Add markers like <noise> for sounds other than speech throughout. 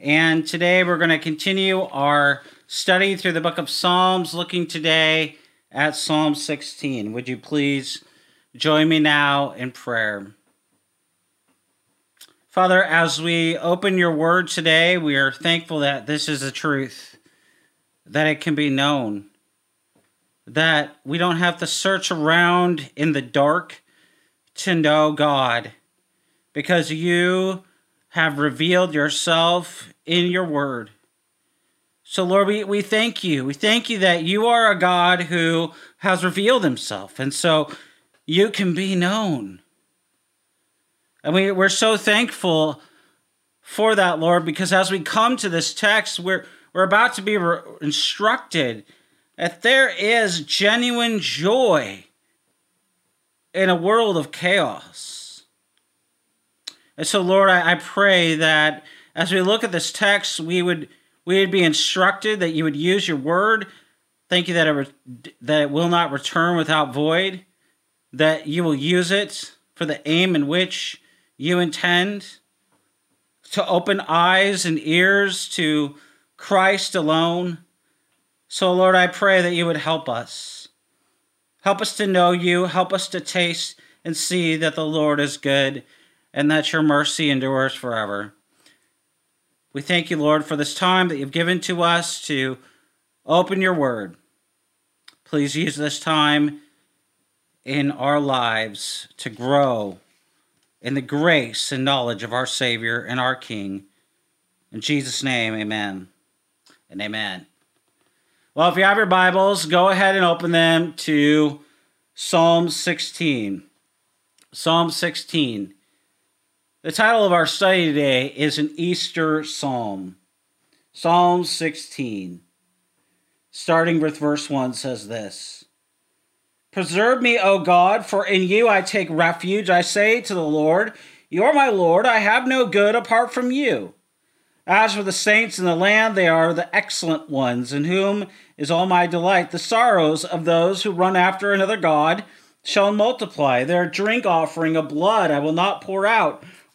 And today we're going to continue our study through the book of Psalms, looking today at Psalm 16. Would you please join me now in prayer? Father, as we open your word today, we are thankful that this is the truth, that it can be known, that we don't have to search around in the dark to know God, because you have revealed yourself in your word. So, Lord, we, we thank you. We thank you that you are a God who has revealed himself. And so you can be known. And we, we're so thankful for that, Lord, because as we come to this text, we're, we're about to be instructed that there is genuine joy in a world of chaos. And so, Lord, I, I pray that as we look at this text, we would we would be instructed that you would use your word. Thank you that it re- that it will not return without void. That you will use it for the aim in which you intend to open eyes and ears to Christ alone. So, Lord, I pray that you would help us. Help us to know you. Help us to taste and see that the Lord is good and that your mercy endures forever. We thank you, Lord, for this time that you've given to us to open your word. Please use this time in our lives to grow in the grace and knowledge of our Savior and our King. In Jesus' name, amen and amen. Well, if you have your Bibles, go ahead and open them to Psalm 16. Psalm 16. The title of our study today is an Easter Psalm. Psalm 16, starting with verse 1, says this Preserve me, O God, for in you I take refuge. I say to the Lord, You are my Lord. I have no good apart from you. As for the saints in the land, they are the excellent ones, in whom is all my delight. The sorrows of those who run after another God shall multiply. Their drink offering of blood I will not pour out,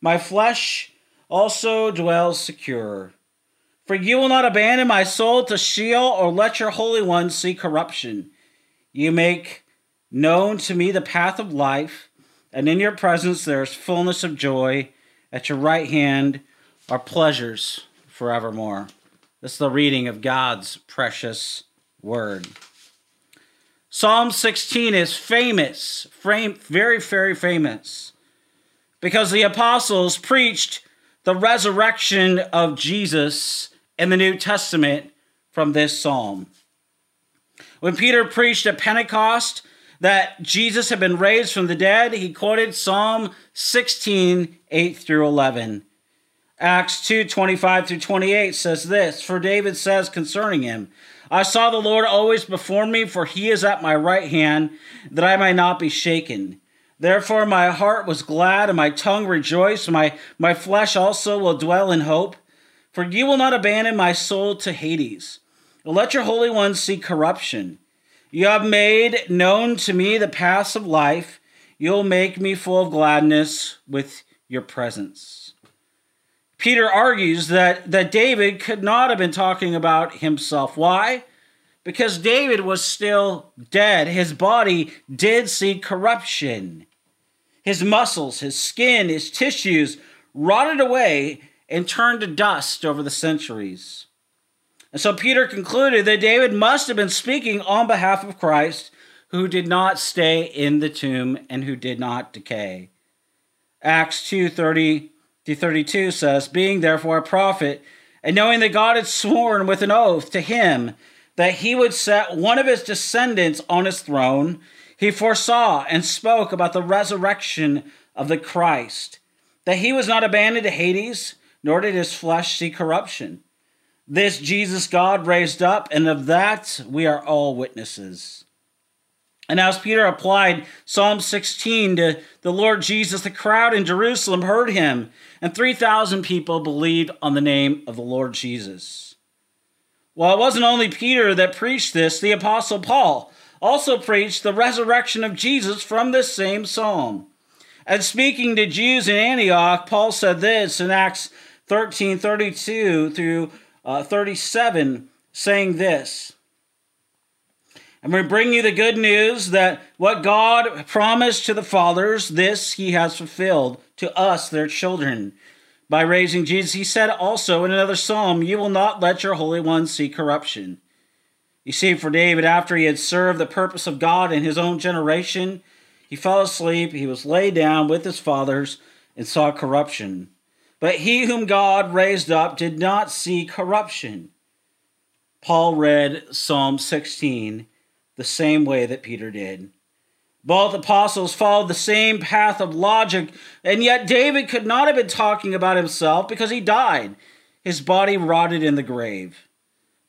My flesh also dwells secure. For you will not abandon my soul to Sheol, or let your Holy One see corruption. You make known to me the path of life, and in your presence there is fullness of joy. At your right hand are pleasures forevermore. This is the reading of God's precious word. Psalm 16 is famous, very, very famous, because the apostles preached the resurrection of Jesus in the New Testament from this psalm. When Peter preached at Pentecost that Jesus had been raised from the dead, he quoted Psalm 16, 8 through 11. Acts 2, 25 through 28 says this For David says concerning him, I saw the Lord always before me, for he is at my right hand, that I might not be shaken. Therefore my heart was glad, and my tongue rejoiced, my, my flesh also will dwell in hope. For you will not abandon my soul to Hades. Let your Holy One see corruption. You have made known to me the paths of life. You'll make me full of gladness with your presence. Peter argues that, that David could not have been talking about himself. Why? Because David was still dead. His body did see corruption. His muscles, his skin, his tissues rotted away, and turned to dust over the centuries. And so Peter concluded that David must have been speaking on behalf of Christ, who did not stay in the tomb and who did not decay. Acts 2 30 32 says, Being therefore a prophet, and knowing that God had sworn with an oath to him that he would set one of his descendants on his throne, he foresaw and spoke about the resurrection of the Christ, that he was not abandoned to Hades, nor did his flesh see corruption. This Jesus God raised up, and of that we are all witnesses. And as Peter applied Psalm 16 to the Lord Jesus, the crowd in Jerusalem heard him, and 3,000 people believed on the name of the Lord Jesus. Well, it wasn't only Peter that preached this, the Apostle Paul also preached the resurrection of Jesus from this same psalm. And speaking to Jews in Antioch, Paul said this in Acts 13 32 through uh, 37, saying this. And we bring you the good news that what God promised to the fathers, this he has fulfilled to us, their children. By raising Jesus, he said also in another psalm, You will not let your Holy One see corruption. You see, for David, after he had served the purpose of God in his own generation, he fell asleep, he was laid down with his fathers, and saw corruption. But he whom God raised up did not see corruption. Paul read Psalm 16 the same way that Peter did. Both apostles followed the same path of logic, and yet David could not have been talking about himself because he died. His body rotted in the grave.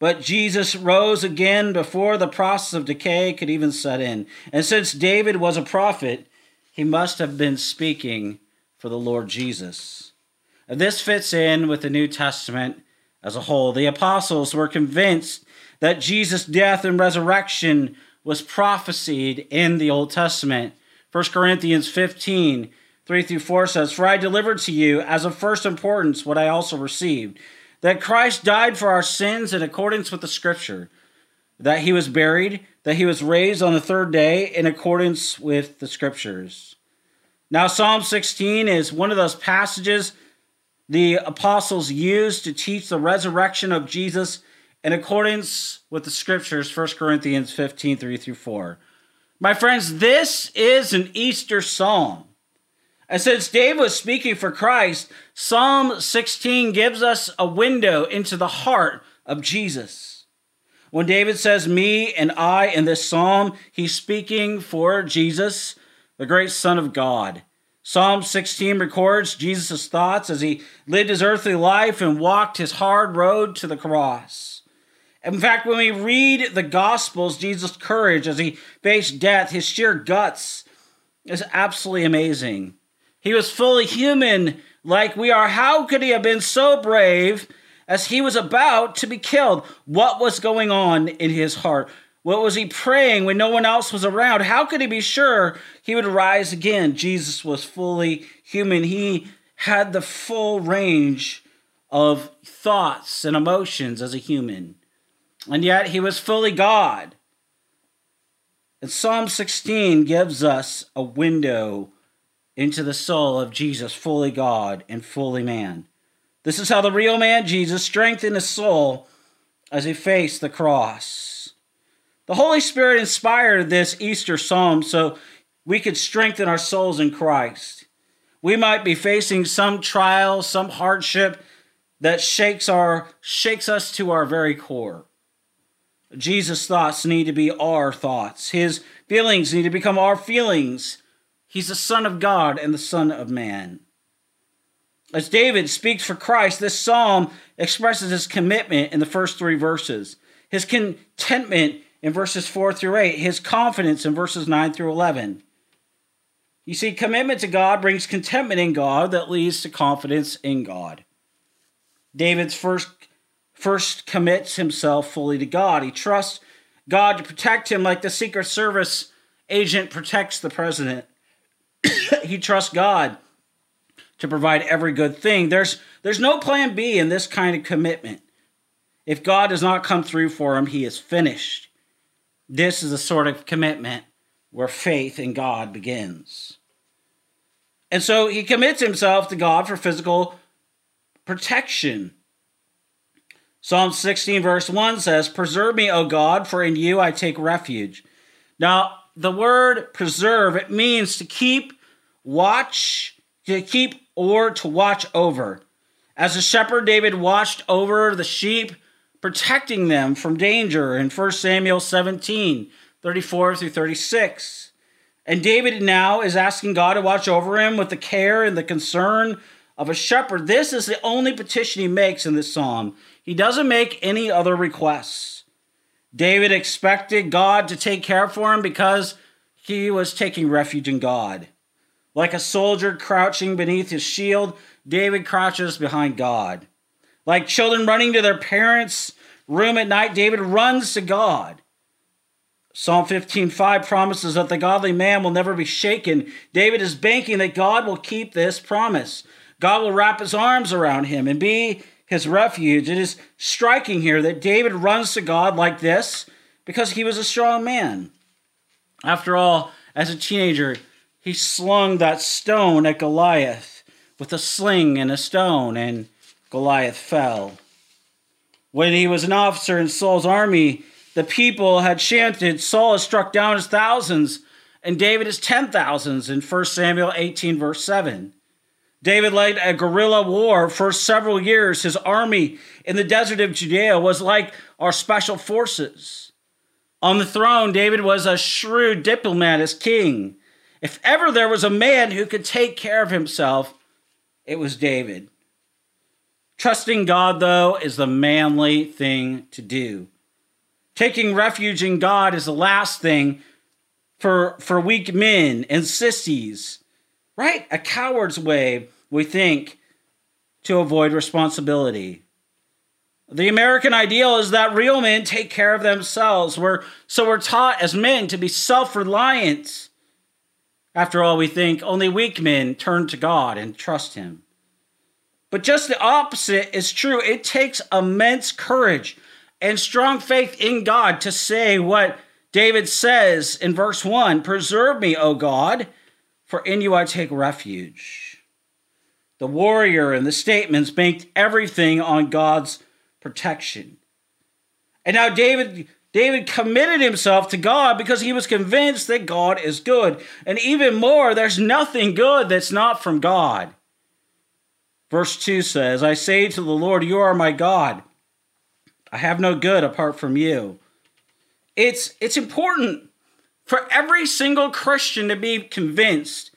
But Jesus rose again before the process of decay could even set in. And since David was a prophet, he must have been speaking for the Lord Jesus. And this fits in with the New Testament as a whole. The apostles were convinced that Jesus' death and resurrection was prophesied in the Old Testament. 1 Corinthians 15, 3 through 4 says, For I delivered to you as of first importance what I also received, that Christ died for our sins in accordance with the Scripture, that he was buried, that he was raised on the third day in accordance with the Scriptures. Now, Psalm 16 is one of those passages the apostles used to teach the resurrection of Jesus in accordance with the scriptures, 1 Corinthians 15 3 through 4. My friends, this is an Easter psalm. And since David was speaking for Christ, Psalm 16 gives us a window into the heart of Jesus. When David says me and I in this psalm, he's speaking for Jesus, the great Son of God. Psalm 16 records Jesus' thoughts as he lived his earthly life and walked his hard road to the cross. In fact, when we read the Gospels, Jesus' courage as he faced death, his sheer guts, is absolutely amazing. He was fully human like we are. How could he have been so brave as he was about to be killed? What was going on in his heart? What was he praying when no one else was around? How could he be sure he would rise again? Jesus was fully human. He had the full range of thoughts and emotions as a human and yet he was fully God. And Psalm 16 gives us a window into the soul of Jesus, fully God and fully man. This is how the real man Jesus strengthened his soul as he faced the cross. The Holy Spirit inspired this Easter psalm so we could strengthen our souls in Christ. We might be facing some trial, some hardship that shakes our shakes us to our very core. Jesus' thoughts need to be our thoughts. His feelings need to become our feelings. He's the Son of God and the Son of Man. As David speaks for Christ, this psalm expresses his commitment in the first three verses, his contentment in verses 4 through 8, his confidence in verses 9 through 11. You see, commitment to God brings contentment in God that leads to confidence in God. David's first first commits himself fully to God. He trusts God to protect him like the Secret Service agent protects the president. <coughs> he trusts God to provide every good thing. There's there's no plan B in this kind of commitment. If God does not come through for him, he is finished. This is a sort of commitment where faith in God begins. And so he commits himself to God for physical protection. Psalm 16, verse 1 says, Preserve me, O God, for in you I take refuge. Now, the word preserve, it means to keep watch, to keep or to watch over. As a shepherd, David watched over the sheep, protecting them from danger in 1 Samuel 17, 34 through 36. And David now is asking God to watch over him with the care and the concern of a shepherd. This is the only petition he makes in this psalm. He doesn't make any other requests. David expected God to take care for him because he was taking refuge in God. Like a soldier crouching beneath his shield, David crouches behind God. Like children running to their parents' room at night, David runs to God. Psalm 15:5 promises that the godly man will never be shaken. David is banking that God will keep this promise. God will wrap his arms around him and be his refuge. It is striking here that David runs to God like this because he was a strong man. After all, as a teenager, he slung that stone at Goliath with a sling and a stone, and Goliath fell. When he was an officer in Saul's army, the people had chanted, Saul has struck down his thousands, and David his ten thousands in 1 Samuel 18, verse 7. David led a guerrilla war for several years. His army in the desert of Judea was like our special forces. On the throne, David was a shrewd diplomat as king. If ever there was a man who could take care of himself, it was David. Trusting God, though, is the manly thing to do. Taking refuge in God is the last thing for, for weak men and sissies, right? A coward's way, we think, to avoid responsibility. The American ideal is that real men take care of themselves. We're, so we're taught as men to be self reliant. After all, we think only weak men turn to God and trust Him. But just the opposite is true. It takes immense courage and strong faith in God to say what David says in verse 1 Preserve me, O God, for in you I take refuge. The warrior and the statements banked everything on God's protection. And now David David committed himself to God because he was convinced that God is good. And even more, there's nothing good that's not from God. Verse 2 says, I say to the Lord, You are my God. I have no good apart from you. It's, it's important for every single Christian to be convinced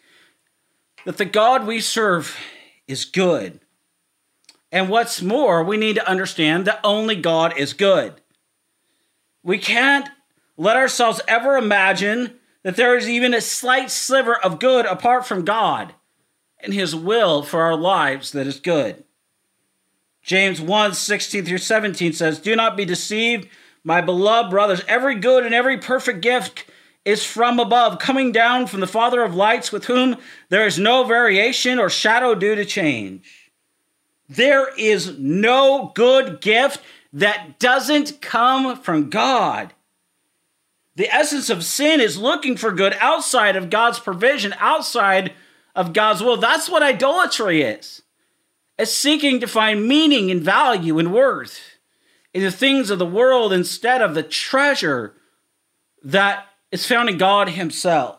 that the God we serve is good. And what's more, we need to understand that only God is good. We can't let ourselves ever imagine that there is even a slight sliver of good apart from God and his will for our lives that is good. James 1 16 through 17 says, Do not be deceived, my beloved brothers. Every good and every perfect gift is from above, coming down from the Father of lights, with whom there is no variation or shadow due to change. There is no good gift that doesn't come from God. The essence of sin is looking for good outside of God's provision, outside of God's will. That's what idolatry is. It's seeking to find meaning and value and worth in the things of the world instead of the treasure that is found in God Himself.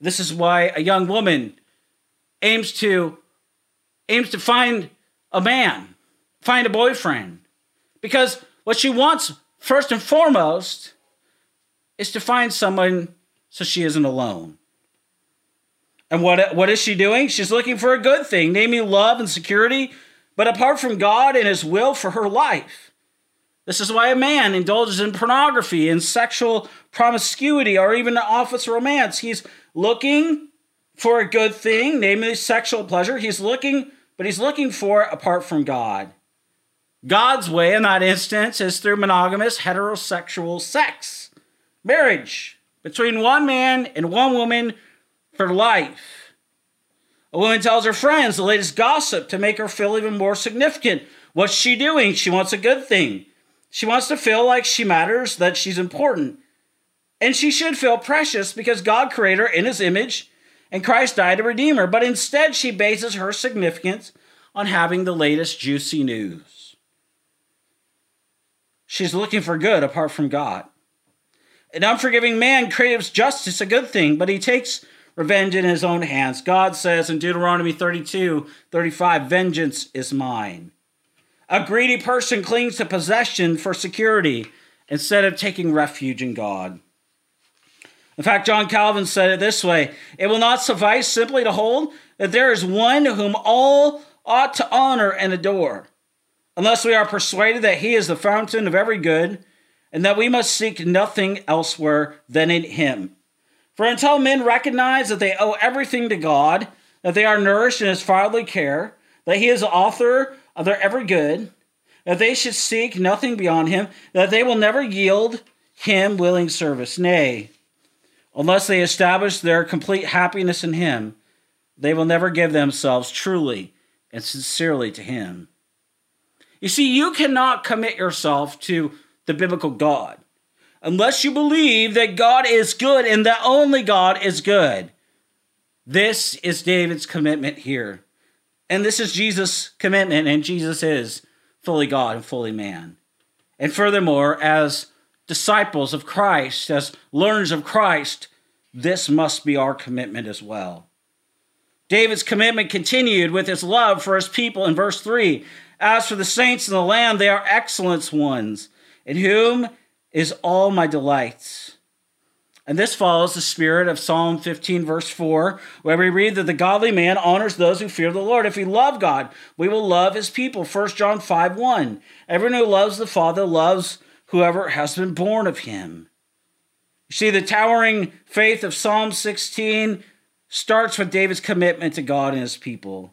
This is why a young woman aims to aims to find a man, find a boyfriend. Because what she wants first and foremost is to find someone so she isn't alone. And what, what is she doing? She's looking for a good thing, namely love and security, but apart from God and His will for her life. This is why a man indulges in pornography and sexual promiscuity or even office romance. He's looking for a good thing, namely sexual pleasure. He's looking, but he's looking for it apart from God. God's way in that instance is through monogamous heterosexual sex, marriage between one man and one woman for life. A woman tells her friends the latest gossip to make her feel even more significant. What's she doing? She wants a good thing. She wants to feel like she matters, that she's important. And she should feel precious because God created her in his image and Christ died to redeem her. But instead, she bases her significance on having the latest juicy news. She's looking for good apart from God. An unforgiving man craves justice, a good thing, but he takes revenge in his own hands. God says in Deuteronomy 32 35, Vengeance is mine. A greedy person clings to possession for security instead of taking refuge in God. In fact, John Calvin said it this way It will not suffice simply to hold that there is one whom all ought to honor and adore, unless we are persuaded that he is the fountain of every good, and that we must seek nothing elsewhere than in him. For until men recognize that they owe everything to God, that they are nourished in his fatherly care, that he is the author of their every good, that they should seek nothing beyond him, that they will never yield him willing service. Nay, unless they establish their complete happiness in him, they will never give themselves truly and sincerely to him. You see, you cannot commit yourself to the biblical God unless you believe that God is good and that only God is good. This is David's commitment here. And this is Jesus' commitment, and Jesus is fully God and fully man. And furthermore, as disciples of Christ, as learners of Christ, this must be our commitment as well. David's commitment continued with his love for his people in verse 3. As for the saints in the land, they are excellent ones, in whom is all my delights. And this follows the spirit of Psalm 15, verse 4, where we read that the godly man honors those who fear the Lord. If we love God, we will love his people. 1 John 5, 1. Everyone who loves the Father loves whoever has been born of him. You see, the towering faith of Psalm 16 starts with David's commitment to God and his people.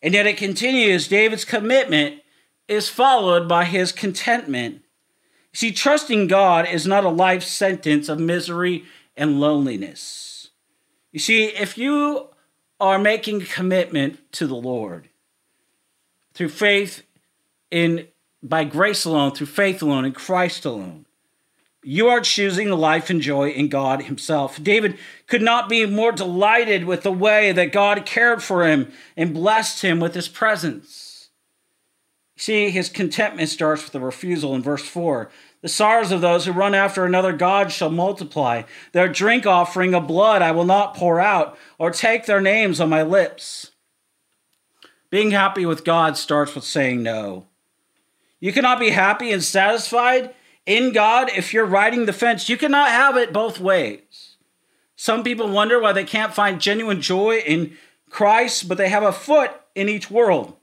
And yet it continues, David's commitment is followed by his contentment. See, trusting God is not a life sentence of misery and loneliness. You see, if you are making a commitment to the Lord through faith in by grace alone, through faith alone, in Christ alone, you are choosing life and joy in God Himself. David could not be more delighted with the way that God cared for him and blessed him with His presence. See, his contentment starts with a refusal in verse 4 the sorrows of those who run after another God shall multiply. Their drink offering of blood I will not pour out, or take their names on my lips. Being happy with God starts with saying no. You cannot be happy and satisfied in God if you're riding the fence. You cannot have it both ways. Some people wonder why they can't find genuine joy in Christ, but they have a foot in each world.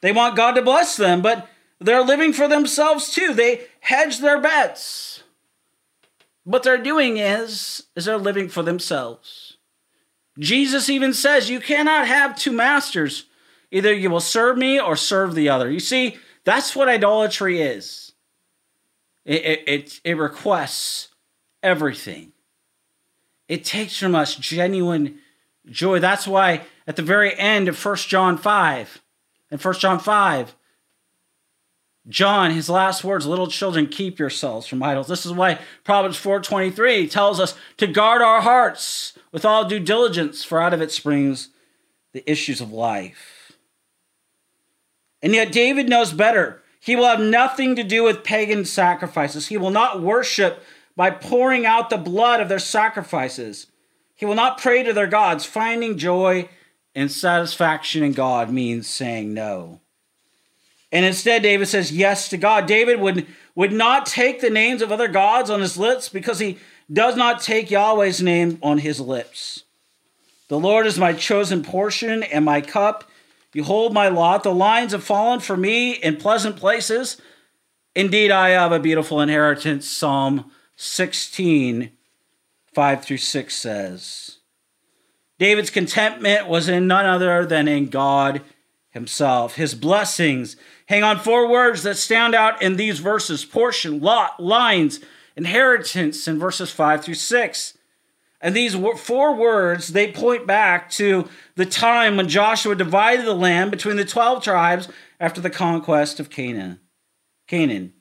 They want God to bless them, but they're living for themselves too. They hedge their bets. What they're doing is, is they're living for themselves. Jesus even says you cannot have two masters. Either you will serve me or serve the other. You see, that's what idolatry is. It, it, it, it requests everything. It takes from us genuine joy. That's why at the very end of 1 John 5, in 1 John 5, John, his last words, little children, keep yourselves from idols. This is why Proverbs 4.23 tells us to guard our hearts with all due diligence, for out of it springs the issues of life. And yet David knows better. He will have nothing to do with pagan sacrifices. He will not worship by pouring out the blood of their sacrifices. He will not pray to their gods. Finding joy and satisfaction in God means saying no. And instead, David says yes to God. David would, would not take the names of other gods on his lips because he does not take Yahweh's name on his lips. The Lord is my chosen portion and my cup. Behold my lot. The lines have fallen for me in pleasant places. Indeed, I have a beautiful inheritance. Psalm 16, 5 through 6 says. David's contentment was in none other than in God himself. His blessings hang on four words that stand out in these verses portion, lot, lines, inheritance in verses 5 through 6. And these four words, they point back to the time when Joshua divided the land between the 12 tribes after the conquest of Canaan. Canaan.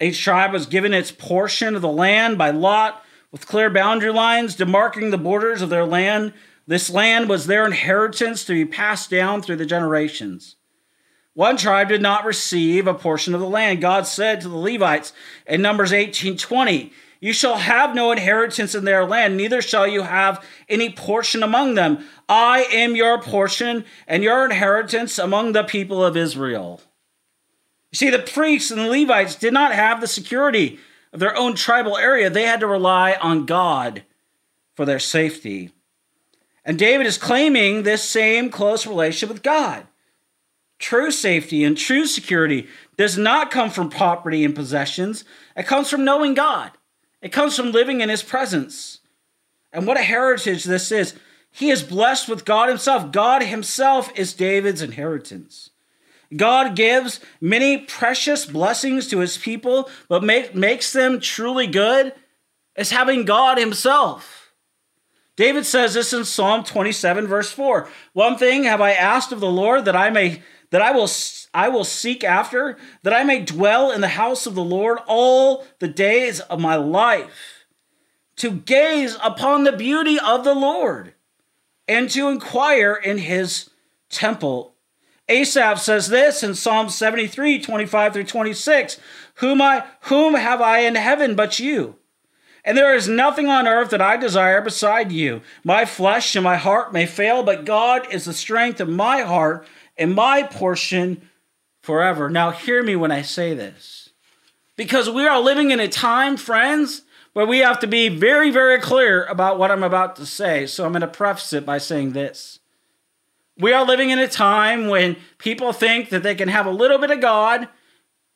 Each tribe was given its portion of the land by lot with clear boundary lines demarking the borders of their land This land was their inheritance to be passed down through the generations. One tribe did not receive a portion of the land. God said to the Levites in Numbers 18 20, You shall have no inheritance in their land, neither shall you have any portion among them. I am your portion and your inheritance among the people of Israel. You see, the priests and the Levites did not have the security of their own tribal area, they had to rely on God for their safety. And David is claiming this same close relationship with God. True safety and true security does not come from property and possessions. It comes from knowing God. It comes from living in His presence. And what a heritage this is. He is blessed with God Himself. God Himself is David's inheritance. God gives many precious blessings to His people, but make, makes them truly good is having God Himself. David says this in Psalm 27, verse 4. One thing have I asked of the Lord that I may that I will I will seek after, that I may dwell in the house of the Lord all the days of my life, to gaze upon the beauty of the Lord, and to inquire in his temple. Asaph says this in Psalm 73, 25 through 26. Whom I whom have I in heaven but you? And there is nothing on earth that I desire beside you. My flesh and my heart may fail, but God is the strength of my heart and my portion forever. Now, hear me when I say this. Because we are living in a time, friends, where we have to be very, very clear about what I'm about to say. So I'm going to preface it by saying this. We are living in a time when people think that they can have a little bit of God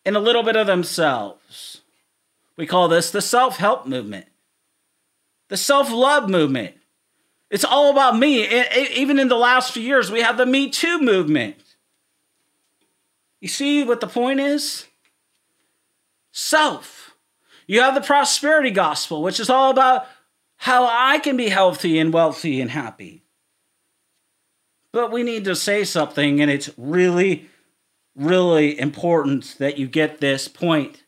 and a little bit of themselves. We call this the self help movement, the self love movement. It's all about me. Even in the last few years, we have the Me Too movement. You see what the point is? Self. You have the prosperity gospel, which is all about how I can be healthy and wealthy and happy. But we need to say something, and it's really, really important that you get this point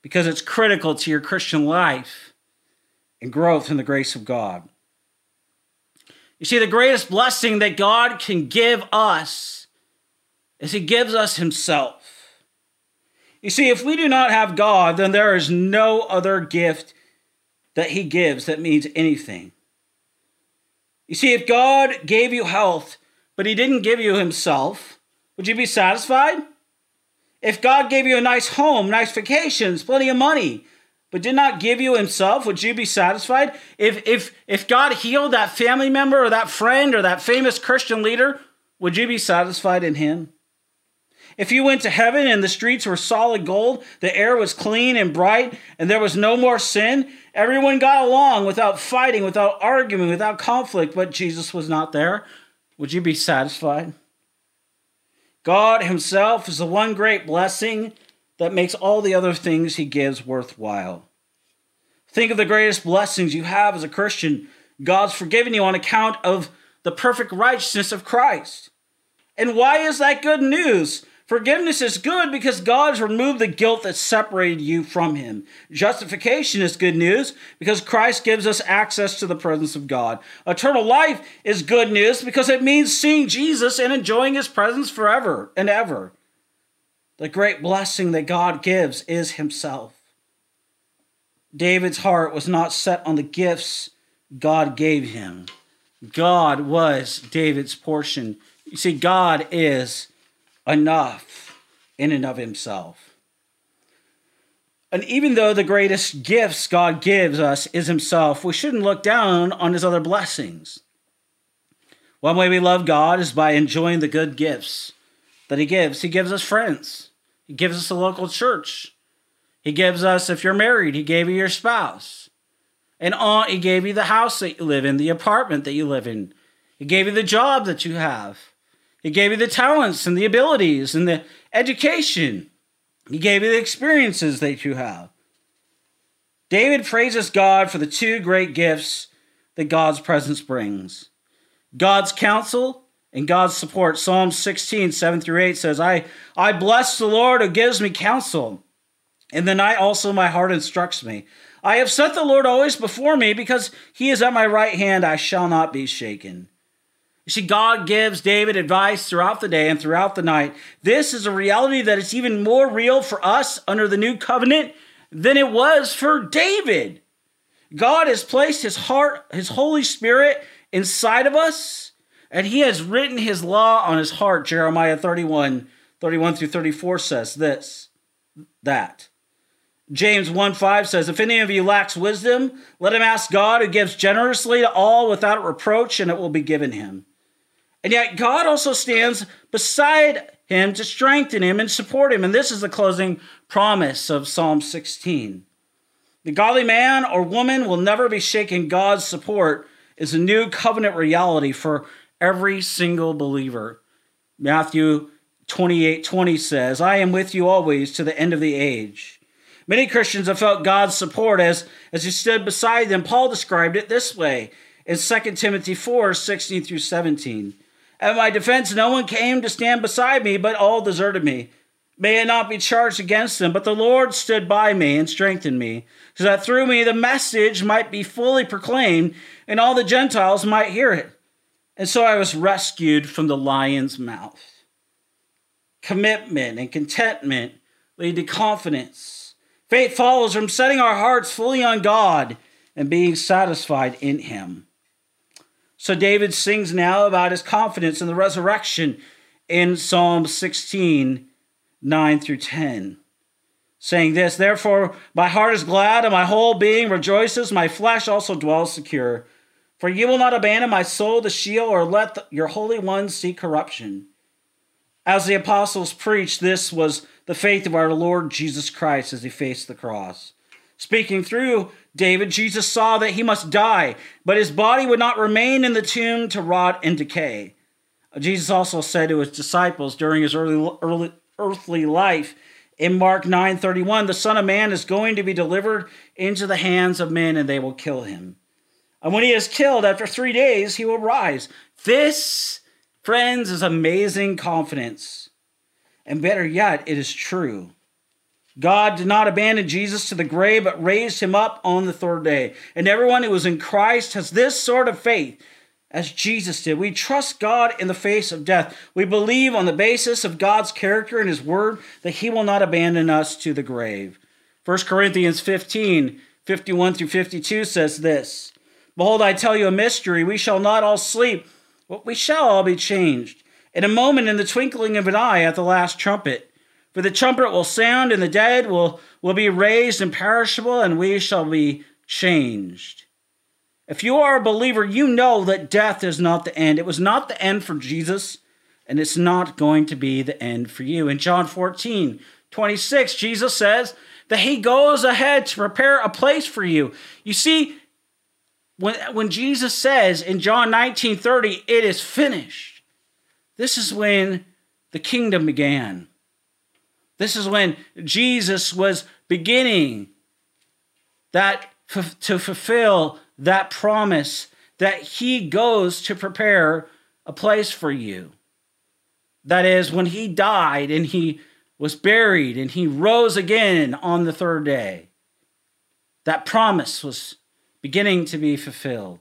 because it's critical to your Christian life and growth in the grace of God. You see, the greatest blessing that God can give us is He gives us Himself. You see, if we do not have God, then there is no other gift that He gives that means anything. You see, if God gave you health, but He didn't give you Himself, would you be satisfied? If God gave you a nice home, nice vacations, plenty of money, but did not give you himself, would you be satisfied? If if if God healed that family member or that friend or that famous Christian leader, would you be satisfied in him? If you went to heaven and the streets were solid gold, the air was clean and bright, and there was no more sin, everyone got along without fighting, without arguing, without conflict, but Jesus was not there, would you be satisfied? God Himself is the one great blessing that makes all the other things he gives worthwhile. Think of the greatest blessings you have as a Christian. God's forgiven you on account of the perfect righteousness of Christ. And why is that good news? Forgiveness is good because God has removed the guilt that separated you from Him. Justification is good news because Christ gives us access to the presence of God. Eternal life is good news because it means seeing Jesus and enjoying His presence forever and ever. The great blessing that God gives is Himself. David's heart was not set on the gifts God gave him. God was David's portion. You see, God is enough in and of himself. And even though the greatest gifts God gives us is himself, we shouldn't look down on his other blessings. One way we love God is by enjoying the good gifts that he gives. He gives us friends. He gives us a local church. He gives us, if you're married, He gave you your spouse. And on, He gave you the house that you live in, the apartment that you live in. He gave you the job that you have. He gave you the talents and the abilities and the education. He gave you the experiences that you have. David praises God for the two great gifts that God's presence brings God's counsel and God's support. Psalm 16, 7 through 8 says, I, I bless the Lord who gives me counsel. In the night also my heart instructs me. I have set the Lord always before me because he is at my right hand, I shall not be shaken. You see, God gives David advice throughout the day and throughout the night. This is a reality that is even more real for us under the new covenant than it was for David. God has placed his heart, his Holy Spirit inside of us, and he has written his law on his heart. Jeremiah 31, 31 through 34 says this, that. James 1 5 says, If any of you lacks wisdom, let him ask God who gives generously to all without reproach, and it will be given him. And yet, God also stands beside him to strengthen him and support him. And this is the closing promise of Psalm 16. The godly man or woman will never be shaken. God's support is a new covenant reality for every single believer. Matthew 28 20 says, I am with you always to the end of the age. Many Christians have felt God's support as, as he stood beside them. Paul described it this way in 2 Timothy 4 16 through 17. At my defense, no one came to stand beside me, but all deserted me. May it not be charged against them, but the Lord stood by me and strengthened me, so that through me the message might be fully proclaimed, and all the Gentiles might hear it. And so I was rescued from the lion's mouth. Commitment and contentment lead to confidence. Faith follows from setting our hearts fully on God and being satisfied in Him. So David sings now about his confidence in the resurrection in Psalm 16, 9 through 10. Saying this, therefore, my heart is glad and my whole being rejoices, my flesh also dwells secure. For you will not abandon my soul to Sheol or let the, your Holy One see corruption. As the apostles preached, this was the faith of our Lord Jesus Christ as he faced the cross. Speaking through David, Jesus saw that he must die, but his body would not remain in the tomb to rot and decay. Jesus also said to his disciples during his early, early earthly life in Mark 9:31, the Son of Man is going to be delivered into the hands of men and they will kill him. And when he is killed after 3 days, he will rise. This, friends, is amazing confidence. And better yet, it is true. God did not abandon Jesus to the grave, but raised him up on the third day. And everyone who is in Christ has this sort of faith as Jesus did. We trust God in the face of death. We believe on the basis of God's character and his word that he will not abandon us to the grave. 1 Corinthians 15 51 through 52 says this Behold, I tell you a mystery. We shall not all sleep, but we shall all be changed. In a moment, in the twinkling of an eye, at the last trumpet. For the trumpet will sound, and the dead will, will be raised imperishable, and we shall be changed. If you are a believer, you know that death is not the end. It was not the end for Jesus, and it's not going to be the end for you. In John 14, 26, Jesus says that he goes ahead to prepare a place for you. You see, when, when Jesus says in John 19, 30, it is finished, this is when the kingdom began. This is when Jesus was beginning that to fulfill that promise that he goes to prepare a place for you. That is when he died and he was buried and he rose again on the third day. That promise was beginning to be fulfilled.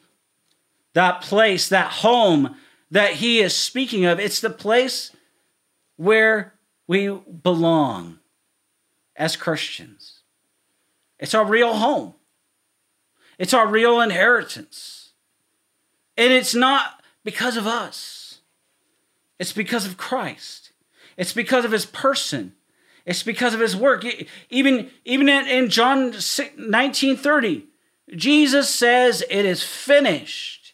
That place, that home that he is speaking of, it's the place where we belong as Christians. It's our real home, it's our real inheritance. And it's not because of us, it's because of Christ, it's because of his person. It's because of his work. Even, even in John 19 30, Jesus says, It is finished.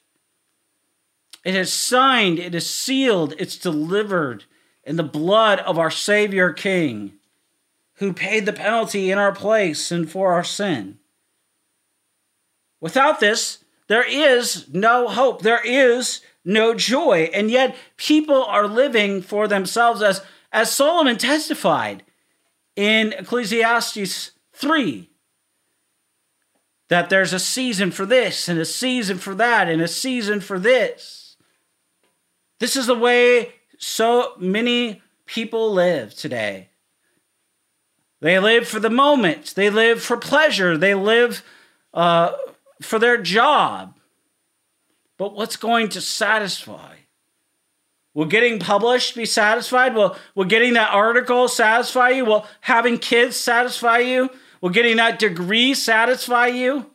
It is signed, it is sealed, it's delivered in the blood of our Savior King, who paid the penalty in our place and for our sin. Without this, there is no hope. There is no joy. And yet, people are living for themselves, as, as Solomon testified in Ecclesiastes 3 that there's a season for this and a season for that and a season for this. This is the way so many people live today. They live for the moment, they live for pleasure, they live uh, for their job. But what's going to satisfy? Will getting published be satisfied? Will, will getting that article satisfy you? Will having kids satisfy you? Will getting that degree satisfy you?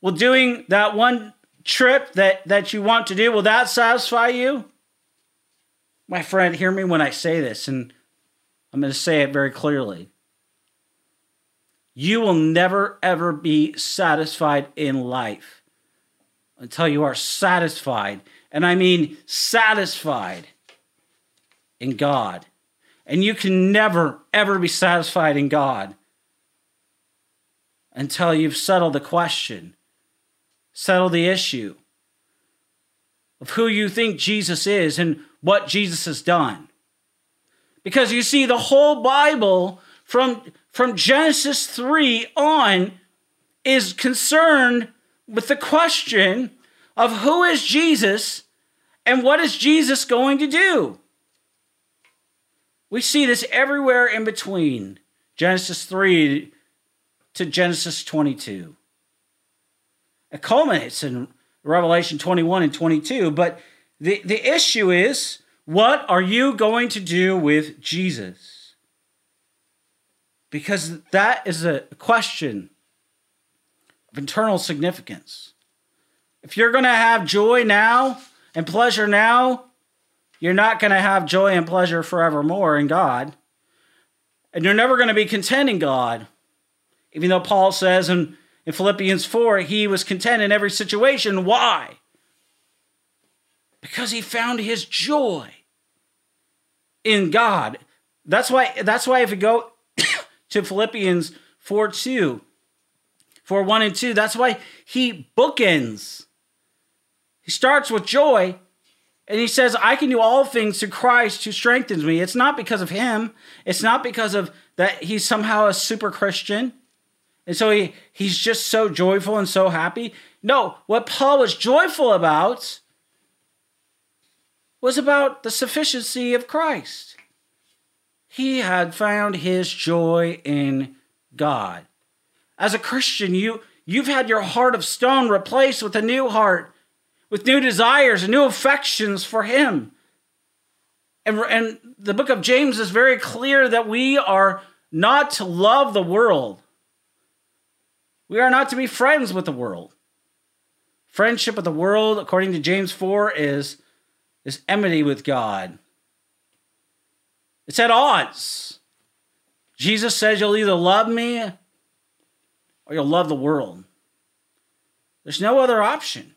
Will doing that one trip that, that you want to do, will that satisfy you? My friend, hear me when I say this, and I'm going to say it very clearly. You will never, ever be satisfied in life until you are satisfied, and I mean satisfied in God. And you can never, ever be satisfied in God until you've settled the question, settled the issue of who you think Jesus is and what Jesus has done. Because you see, the whole Bible from, from Genesis 3 on is concerned with the question of who is Jesus and what is Jesus going to do. We see this everywhere in between Genesis 3 to Genesis 22. It culminates in Revelation 21 and 22. But the, the issue is what are you going to do with Jesus? Because that is a question of eternal significance. If you're going to have joy now and pleasure now, you're not going to have joy and pleasure forevermore in God. And you're never going to be content in God. Even though Paul says in, in Philippians 4, he was content in every situation. Why? Because he found his joy in God. That's why, that's why if you go <coughs> to Philippians 4 2, 4 1 and 2, that's why he bookends. He starts with joy and he says, I can do all things through Christ who strengthens me. It's not because of him. It's not because of that he's somehow a super Christian. And so he, he's just so joyful and so happy. No, what Paul was joyful about was about the sufficiency of Christ. He had found his joy in God. As a Christian, you, you've had your heart of stone replaced with a new heart with new desires and new affections for Him. And, and the book of James is very clear that we are not to love the world. We are not to be friends with the world. Friendship with the world, according to James 4, is, is enmity with God. It's at odds. Jesus says you'll either love me or you'll love the world. There's no other option.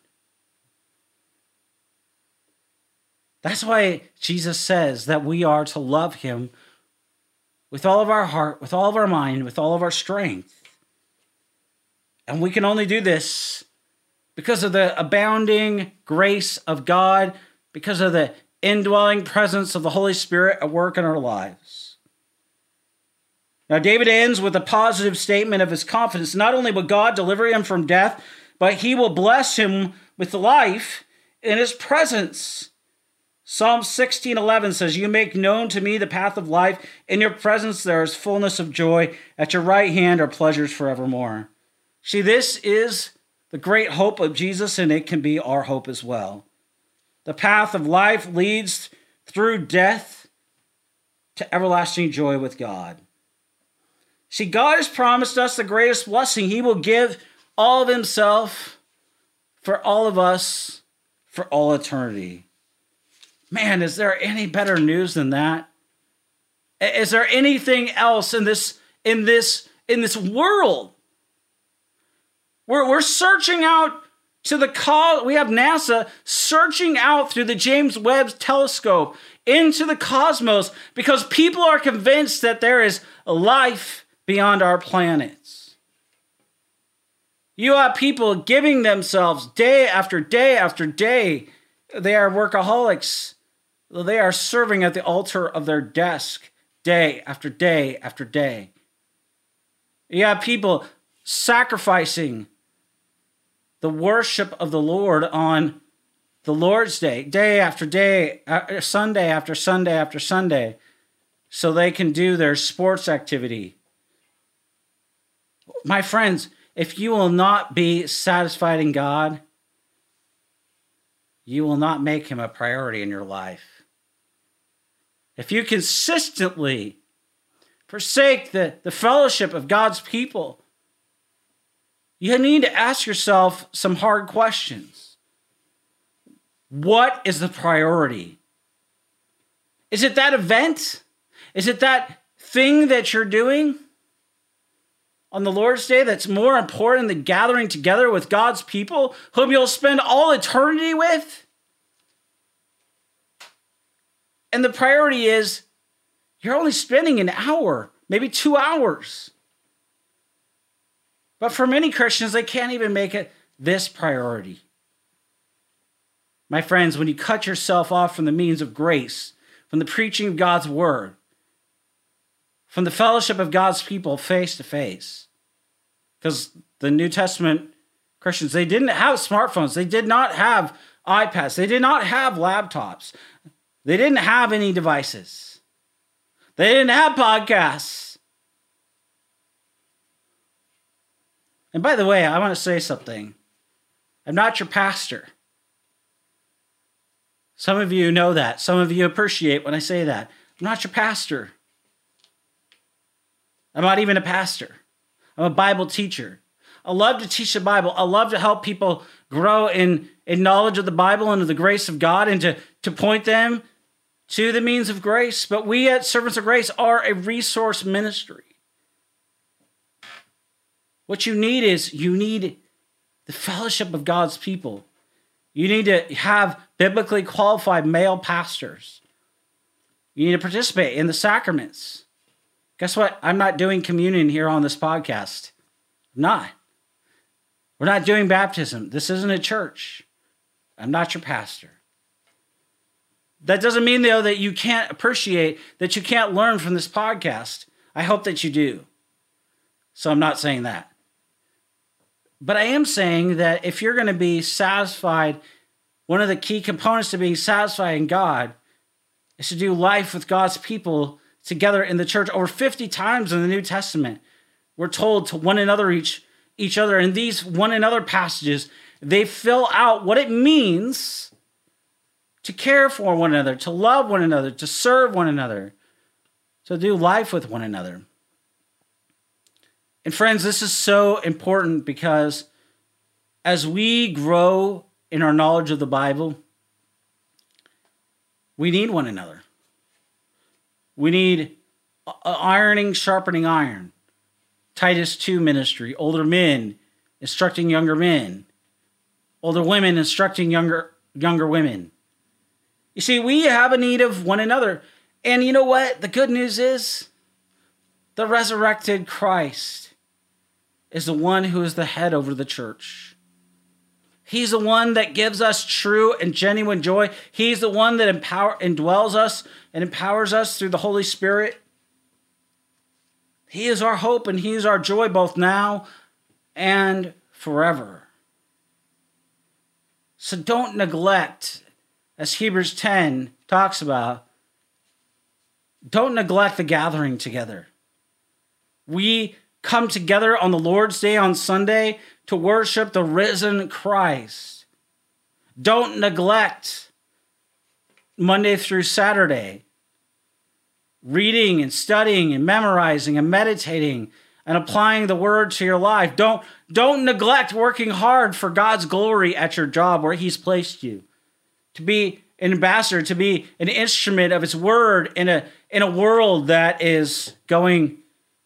That's why Jesus says that we are to love him with all of our heart, with all of our mind, with all of our strength. And we can only do this because of the abounding grace of God, because of the indwelling presence of the Holy Spirit at work in our lives. Now, David ends with a positive statement of his confidence. Not only will God deliver him from death, but he will bless him with life in his presence. Psalm 16:11 says, "You make known to me the path of life. In your presence there is fullness of joy. At your right hand are pleasures forevermore." See, this is the great hope of Jesus, and it can be our hope as well. The path of life leads through death to everlasting joy with God. See, God has promised us the greatest blessing. He will give all of Himself for all of us for all eternity. Man, is there any better news than that? Is there anything else in this in this in this world? We're, we're searching out to the call. We have NASA searching out through the James Webb telescope into the cosmos because people are convinced that there is life beyond our planets. You have people giving themselves day after day after day. They are workaholics they are serving at the altar of their desk day after day after day. You have people sacrificing the worship of the Lord on the Lord's Day, day after day, uh, Sunday after Sunday after Sunday, so they can do their sports activity. My friends, if you will not be satisfied in God, you will not make him a priority in your life. If you consistently forsake the, the fellowship of God's people, you need to ask yourself some hard questions. What is the priority? Is it that event? Is it that thing that you're doing on the Lord's Day that's more important than gathering together with God's people, whom you'll spend all eternity with? And the priority is you're only spending an hour, maybe two hours. But for many Christians, they can't even make it this priority. My friends, when you cut yourself off from the means of grace, from the preaching of God's word, from the fellowship of God's people face to face, because the New Testament Christians, they didn't have smartphones, they did not have iPads, they did not have laptops, they didn't have any devices, they didn't have podcasts. And by the way, I want to say something. I'm not your pastor. Some of you know that. Some of you appreciate when I say that. I'm not your pastor. I'm not even a pastor. I'm a Bible teacher. I love to teach the Bible. I love to help people grow in, in knowledge of the Bible and of the grace of God and to, to point them to the means of grace. But we at Servants of Grace are a resource ministry. What you need is you need the fellowship of God's people. You need to have biblically qualified male pastors. You need to participate in the sacraments. Guess what? I'm not doing communion here on this podcast. I'm not. We're not doing baptism. This isn't a church. I'm not your pastor. That doesn't mean, though, that you can't appreciate, that you can't learn from this podcast. I hope that you do. So I'm not saying that. But I am saying that if you're going to be satisfied, one of the key components to being satisfied in God is to do life with God's people together in the church. Over 50 times in the New Testament, we're told to one another each each other. And these one another passages, they fill out what it means to care for one another, to love one another, to serve one another, to do life with one another. And friends, this is so important because as we grow in our knowledge of the Bible, we need one another. We need ironing, sharpening iron. Titus 2 ministry, older men instructing younger men, older women instructing younger younger women. You see, we have a need of one another. And you know what? The good news is the resurrected Christ is the one who is the head over the church. He's the one that gives us true and genuine joy. He's the one that empower indwells us and empowers us through the Holy Spirit. He is our hope and he is our joy both now and forever. So don't neglect, as Hebrews 10 talks about, don't neglect the gathering together. We come together on the Lord's Day on Sunday to worship the risen Christ. Don't neglect Monday through Saturday reading and studying and memorizing and meditating and applying the word to your life. Don't don't neglect working hard for God's glory at your job where he's placed you. To be an ambassador, to be an instrument of his word in a in a world that is going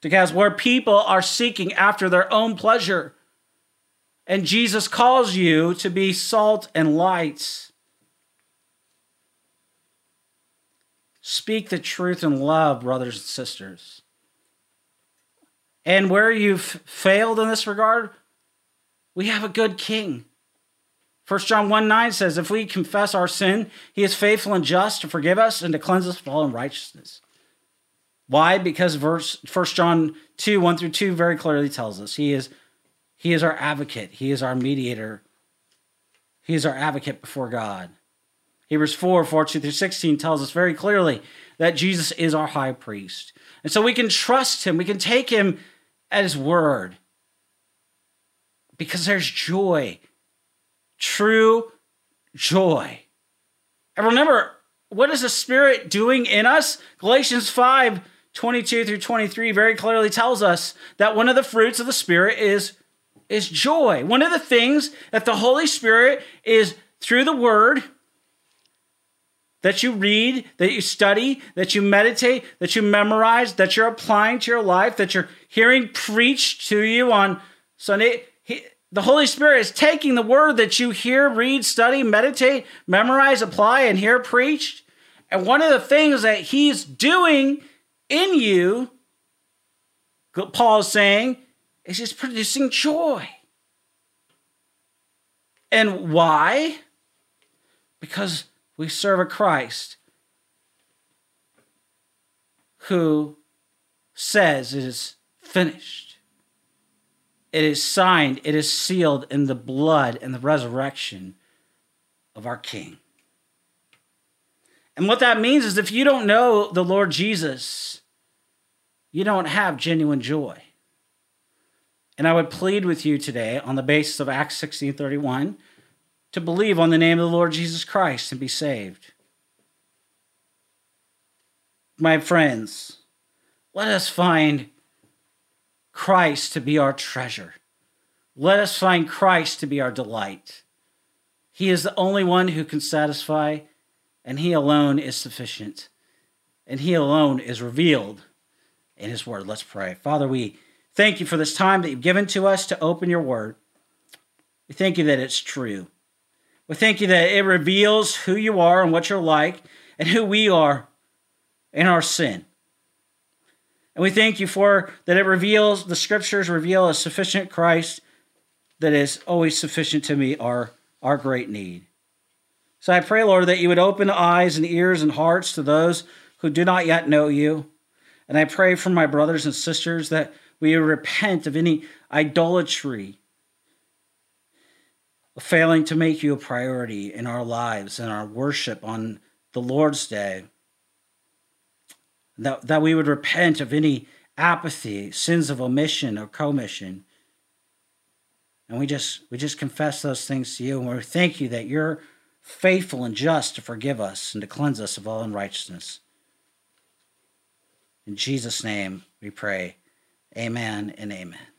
because where people are seeking after their own pleasure. And Jesus calls you to be salt and light. Speak the truth in love, brothers and sisters. And where you've failed in this regard, we have a good king. 1 John 1 9 says, If we confess our sin, he is faithful and just to forgive us and to cleanse us from all unrighteousness. Why? Because verse 1 John 2, 1 through 2 very clearly tells us he is he is our advocate, he is our mediator, he is our advocate before God. Hebrews 4, 14 through 16 tells us very clearly that Jesus is our high priest. And so we can trust him, we can take him at his word. Because there's joy, true joy. And remember, what is the Spirit doing in us? Galatians 5 22 through 23 very clearly tells us that one of the fruits of the Spirit is, is joy. One of the things that the Holy Spirit is through the Word that you read, that you study, that you meditate, that you memorize, that you're applying to your life, that you're hearing preached to you on Sunday. He, the Holy Spirit is taking the word that you hear, read, study, meditate, memorize, apply, and hear preached. And one of the things that He's doing in you, Paul is saying, is He's producing joy. And why? Because we serve a Christ who says it is finished. It is signed, it is sealed in the blood and the resurrection of our King. And what that means is if you don't know the Lord Jesus, you don't have genuine joy. And I would plead with you today on the basis of Acts 16 31 to believe on the name of the Lord Jesus Christ and be saved. My friends, let us find Christ to be our treasure. Let us find Christ to be our delight. He is the only one who can satisfy, and He alone is sufficient. And He alone is revealed in His Word. Let's pray. Father, we thank you for this time that you've given to us to open your Word. We thank you that it's true. We thank you that it reveals who you are and what you're like and who we are in our sin. And we thank you for that it reveals, the scriptures reveal a sufficient Christ that is always sufficient to meet our, our great need. So I pray, Lord, that you would open eyes and ears and hearts to those who do not yet know you. And I pray for my brothers and sisters that we repent of any idolatry failing to make you a priority in our lives and our worship on the Lord's day. That, that we would repent of any apathy, sins of omission or commission. And we just we just confess those things to you and we thank you that you're faithful and just to forgive us and to cleanse us of all unrighteousness. In Jesus' name we pray. Amen and amen.